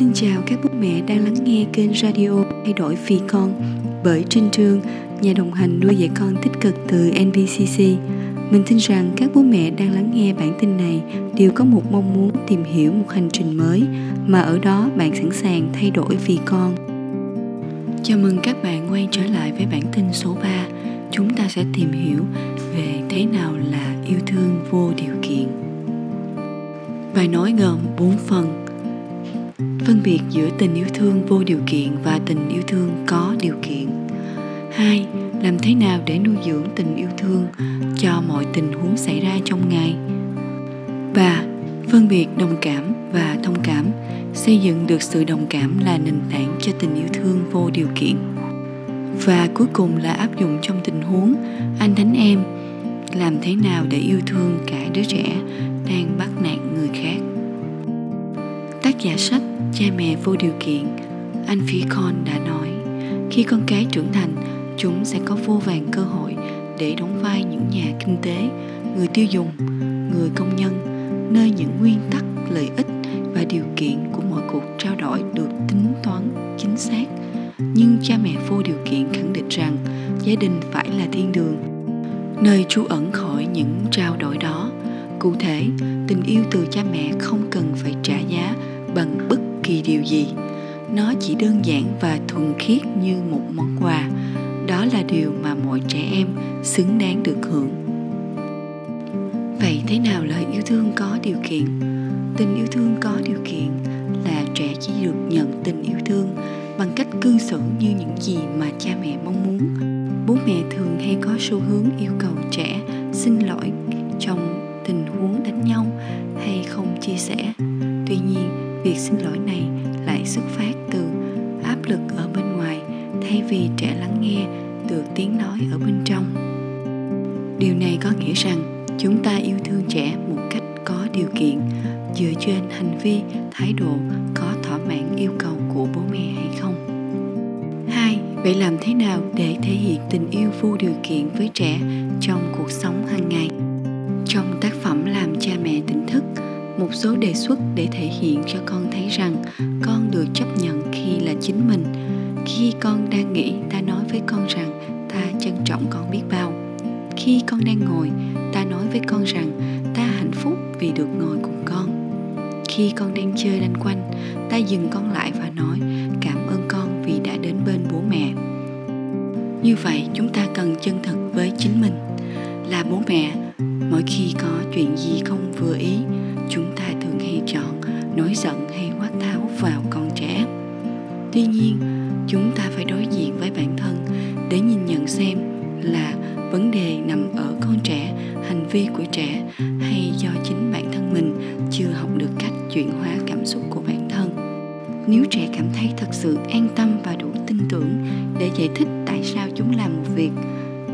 Xin chào các bố mẹ đang lắng nghe kênh radio Thay đổi vì con bởi Trinh Trương, nhà đồng hành nuôi dạy con tích cực từ NBCC. Mình tin rằng các bố mẹ đang lắng nghe bản tin này đều có một mong muốn tìm hiểu một hành trình mới mà ở đó bạn sẵn sàng thay đổi vì con. Chào mừng các bạn quay trở lại với bản tin số 3. Chúng ta sẽ tìm hiểu về thế nào là yêu thương vô điều kiện. Bài nói gồm 4 phần phân biệt giữa tình yêu thương vô điều kiện và tình yêu thương có điều kiện. Hai, làm thế nào để nuôi dưỡng tình yêu thương cho mọi tình huống xảy ra trong ngày? Ba, phân biệt đồng cảm và thông cảm, xây dựng được sự đồng cảm là nền tảng cho tình yêu thương vô điều kiện. Và cuối cùng là áp dụng trong tình huống, anh đánh em, làm thế nào để yêu thương cả đứa trẻ đang bắt nạt người khác? Tác giả sách cha mẹ vô điều kiện, anh phi con đã nói, khi con cái trưởng thành, chúng sẽ có vô vàng cơ hội để đóng vai những nhà kinh tế, người tiêu dùng, người công nhân, nơi những nguyên tắc, lợi ích và điều kiện của mọi cuộc trao đổi được tính toán, chính xác. Nhưng cha mẹ vô điều kiện khẳng định rằng gia đình phải là thiên đường, nơi trú ẩn khỏi những trao đổi đó. Cụ thể, tình yêu từ cha mẹ không cần phải kỳ điều gì? Nó chỉ đơn giản và thuần khiết như một món quà. Đó là điều mà mọi trẻ em xứng đáng được hưởng. Vậy thế nào là yêu thương có điều kiện? Tình yêu thương có điều kiện là trẻ chỉ được nhận tình yêu thương bằng cách cư xử như những gì mà cha mẹ mong muốn. Bố mẹ thường hay có xu hướng yêu cầu trẻ xin lỗi trong tình huống đánh nhau hay không chia sẻ việc xin lỗi này lại xuất phát từ áp lực ở bên ngoài thay vì trẻ lắng nghe được tiếng nói ở bên trong. Điều này có nghĩa rằng chúng ta yêu thương trẻ một cách có điều kiện, dựa trên hành vi, thái độ có thỏa mãn yêu cầu của bố mẹ hay không. Hai vậy làm thế nào để thể hiện tình yêu vô điều kiện với trẻ trong cuộc sống hàng ngày? Trong tác phẩm làm cha mẹ tỉnh thức một số đề xuất để thể hiện cho con thấy rằng con được chấp nhận khi là chính mình. Khi con đang nghĩ, ta nói với con rằng ta trân trọng con biết bao. Khi con đang ngồi, ta nói với con rằng ta hạnh phúc vì được ngồi cùng con. Khi con đang chơi lanh quanh, ta dừng con lại và nói cảm ơn con vì đã đến bên bố mẹ. Như vậy, chúng ta cần chân thực với chính mình. Là bố mẹ, mỗi khi có chuyện gì không vừa ý nổi giận hay quát tháo vào con trẻ. Tuy nhiên, chúng ta phải đối diện với bản thân để nhìn nhận xem là vấn đề nằm ở con trẻ, hành vi của trẻ hay do chính bản thân mình chưa học được cách chuyển hóa cảm xúc của bản thân. Nếu trẻ cảm thấy thật sự an tâm và đủ tin tưởng để giải thích tại sao chúng làm một việc,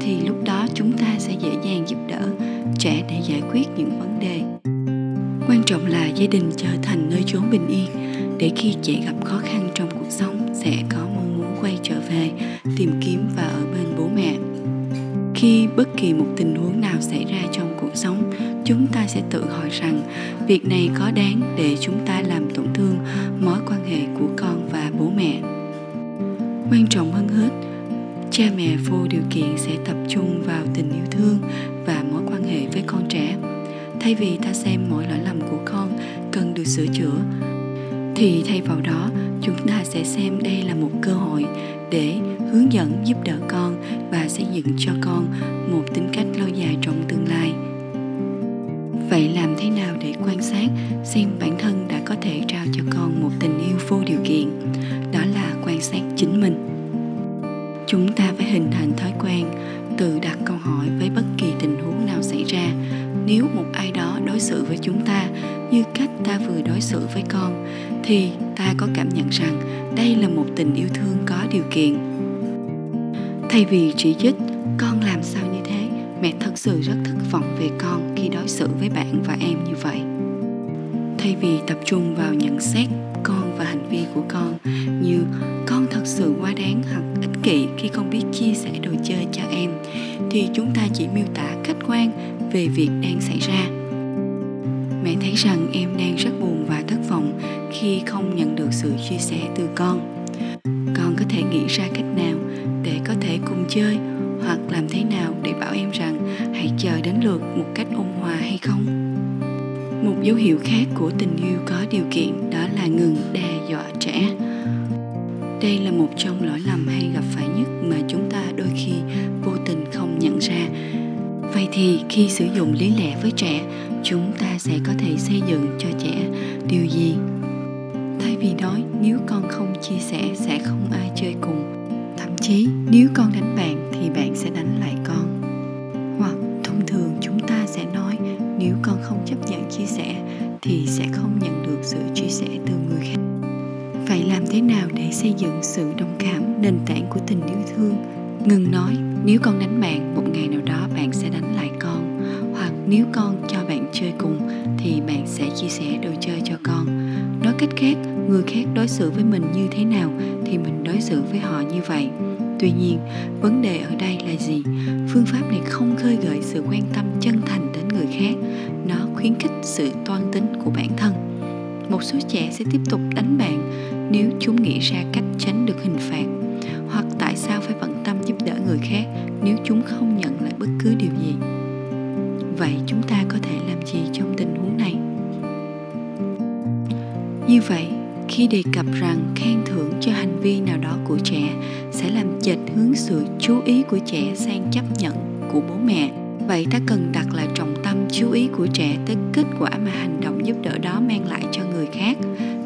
thì lúc đó chúng ta sẽ dễ dàng giúp đỡ trẻ để giải quyết những vấn đề quan trọng là gia đình trở thành nơi chốn bình yên, để khi trẻ gặp khó khăn trong cuộc sống sẽ có mong muốn quay trở về, tìm kiếm và ở bên bố mẹ. Khi bất kỳ một tình huống nào xảy ra trong cuộc sống, chúng ta sẽ tự hỏi rằng, việc này có đáng để chúng ta làm tổn thương mối quan hệ của con và bố mẹ. Quan trọng hơn hết, cha mẹ vô điều kiện sẽ tập trung vào tình yêu thương thay vì ta xem mỗi lỗi lầm của con cần được sửa chữa, thì thay vào đó, chúng ta sẽ xem đây là một cơ hội để hướng dẫn giúp đỡ con và xây dựng cho con một tính cách lâu dài trong tương lai. Vậy làm thế nào để quan sát xem bản thân đã có thể trao cho con một tình thì ta có cảm nhận rằng đây là một tình yêu thương có điều kiện. Thay vì chỉ trích, con làm sao như thế? Mẹ thật sự rất thất vọng về con khi đối xử với bạn và em như vậy. Thay vì tập trung vào nhận xét con và hành vi của con, như con thật sự quá đáng hoặc ích kỷ khi không biết chia sẻ đồ chơi cho em, thì chúng ta chỉ miêu tả khách quan về việc đang xảy ra mẹ thấy rằng em đang rất buồn và thất vọng khi không nhận được sự chia sẻ từ con. Con có thể nghĩ ra cách nào để có thể cùng chơi hoặc làm thế nào để bảo em rằng hãy chờ đến lượt một cách ôn hòa hay không? Một dấu hiệu khác của tình yêu có điều kiện đó là ngừng đe dọa trẻ. Đây là một trong lỗi lầm hay gặp phải nhất mà chúng ta đôi khi vô tình không nhận ra vậy thì khi sử dụng lý lẽ với trẻ, chúng ta sẽ có thể xây dựng cho trẻ điều gì? Thay vì nói, nếu con không chia sẻ, sẽ không ai chơi cùng. Thậm chí, nếu con đánh bạn, thì bạn sẽ đánh lại con. Hoặc, thông thường chúng ta sẽ nói, nếu con không chấp nhận chia sẻ, thì sẽ không nhận được sự chia sẻ từ người khác. Vậy làm thế nào để xây dựng sự đồng cảm, nền tảng của tình yêu thương? Ngừng nói, nếu con đánh bạn, một ngày nào đó bạn sẽ đánh lại con. Hoặc nếu con cho bạn chơi cùng, thì bạn sẽ chia sẻ đồ chơi cho con. Nói cách khác, người khác đối xử với mình như thế nào, thì mình đối xử với họ như vậy. Tuy nhiên, vấn đề ở đây là gì? Phương pháp này không khơi gợi sự quan tâm chân thành đến người khác. Nó khuyến khích sự toan tính của bản thân. Một số trẻ sẽ tiếp tục đánh bạn nếu chúng nghĩ ra cách tránh được hình phạt. Khi đề cập rằng khen thưởng cho hành vi nào đó của trẻ sẽ làm chệch hướng sự chú ý của trẻ sang chấp nhận của bố mẹ. Vậy ta cần đặt lại trọng tâm chú ý của trẻ tới kết quả mà hành động giúp đỡ đó mang lại cho người khác.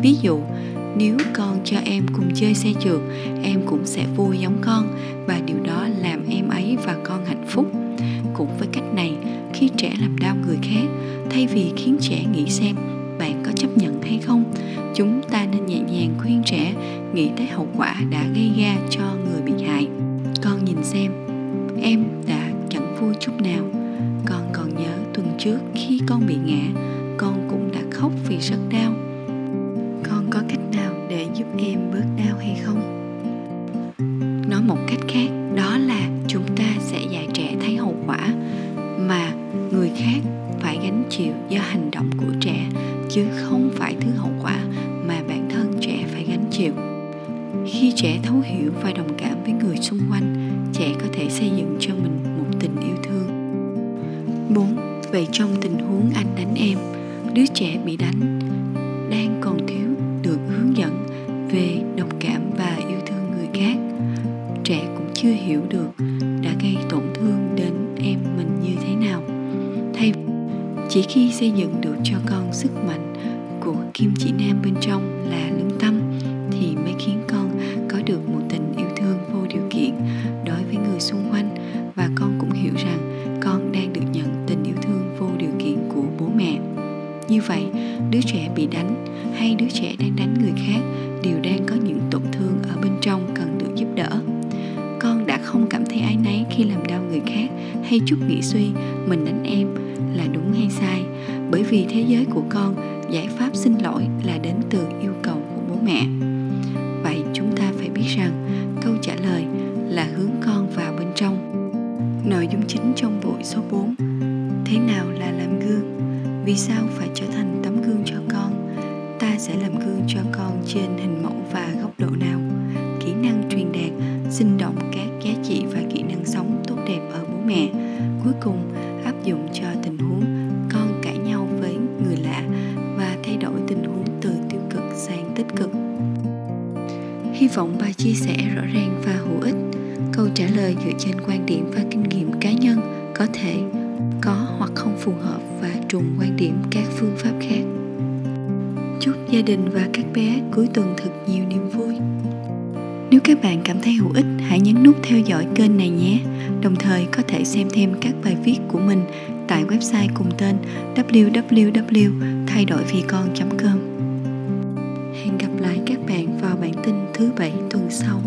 Ví dụ, nếu con cho em cùng chơi xe trượt, em cũng sẽ vui giống con và điều đó làm em ấy và con hạnh phúc. Cũng với cách này, khi trẻ làm đau người khác, thay vì khiến trẻ nghĩ xem bạn có chấp nhận hay không chúng ta nên nhẹ nhàng khuyên trẻ nghĩ tới hậu quả đã gây ra cho người bị hại. Con nhìn xem, em đã chẳng vui chút nào. Con còn nhớ tuần trước khi con bị ngã, con cũng đã khóc vì rất đau. Chịu khi trẻ thấu hiểu và đồng cảm với người xung quanh trẻ có thể xây dựng cho mình một tình yêu thương 4. Vậy trong tình huống anh đánh em, đứa trẻ bị đánh đang còn thiếu được hướng dẫn về đồng cảm và yêu thương người khác. Trẻ cũng chưa hiểu được đã gây tổn thương đến em mình như thế nào. Thay chỉ khi xây dựng được cho con sức mạnh của kim chỉ nam bên trong là lưng tình yêu thương vô điều kiện đối với người xung quanh. Và con cũng hiểu rằng con đang được nhận tình yêu thương vô điều kiện của bố mẹ. Như vậy, đứa trẻ bị đánh hay đứa trẻ đang đánh người khác đều đang có những tổn thương ở bên trong cần được giúp đỡ. Con đã không cảm thấy áy náy khi làm đau người khác hay chút nghĩ suy mình đánh em là đúng hay sai. Bởi vì thế giới của con, giải pháp xin lỗi là đến từ yêu cầu của bố mẹ. Trong buổi số 4 thế nào là làm gương? Vì sao phải trở thành tấm gương cho con? Ta sẽ làm gương cho con trên hình mẫu và góc độ nào? Kỹ năng truyền đạt, sinh động các giá trị và kỹ năng sống tốt đẹp ở bố mẹ. Cuối cùng, áp dụng cho tình huống con cãi nhau với người lạ và thay đổi tình huống từ tiêu cực sang tích cực. Hy vọng bài chia sẻ rõ ràng và hữu ích câu trả lời dựa trên quan điểm và kinh nghiệm cá nhân có thể có hoặc không phù hợp và trùng quan điểm các phương pháp khác. Chúc gia đình và các bé cuối tuần thật nhiều niềm vui. Nếu các bạn cảm thấy hữu ích, hãy nhấn nút theo dõi kênh này nhé. Đồng thời, có thể xem thêm các bài viết của mình tại website cùng tên www thay đổi vì con com. Hẹn gặp lại các bạn vào bản tin thứ bảy tuần sau.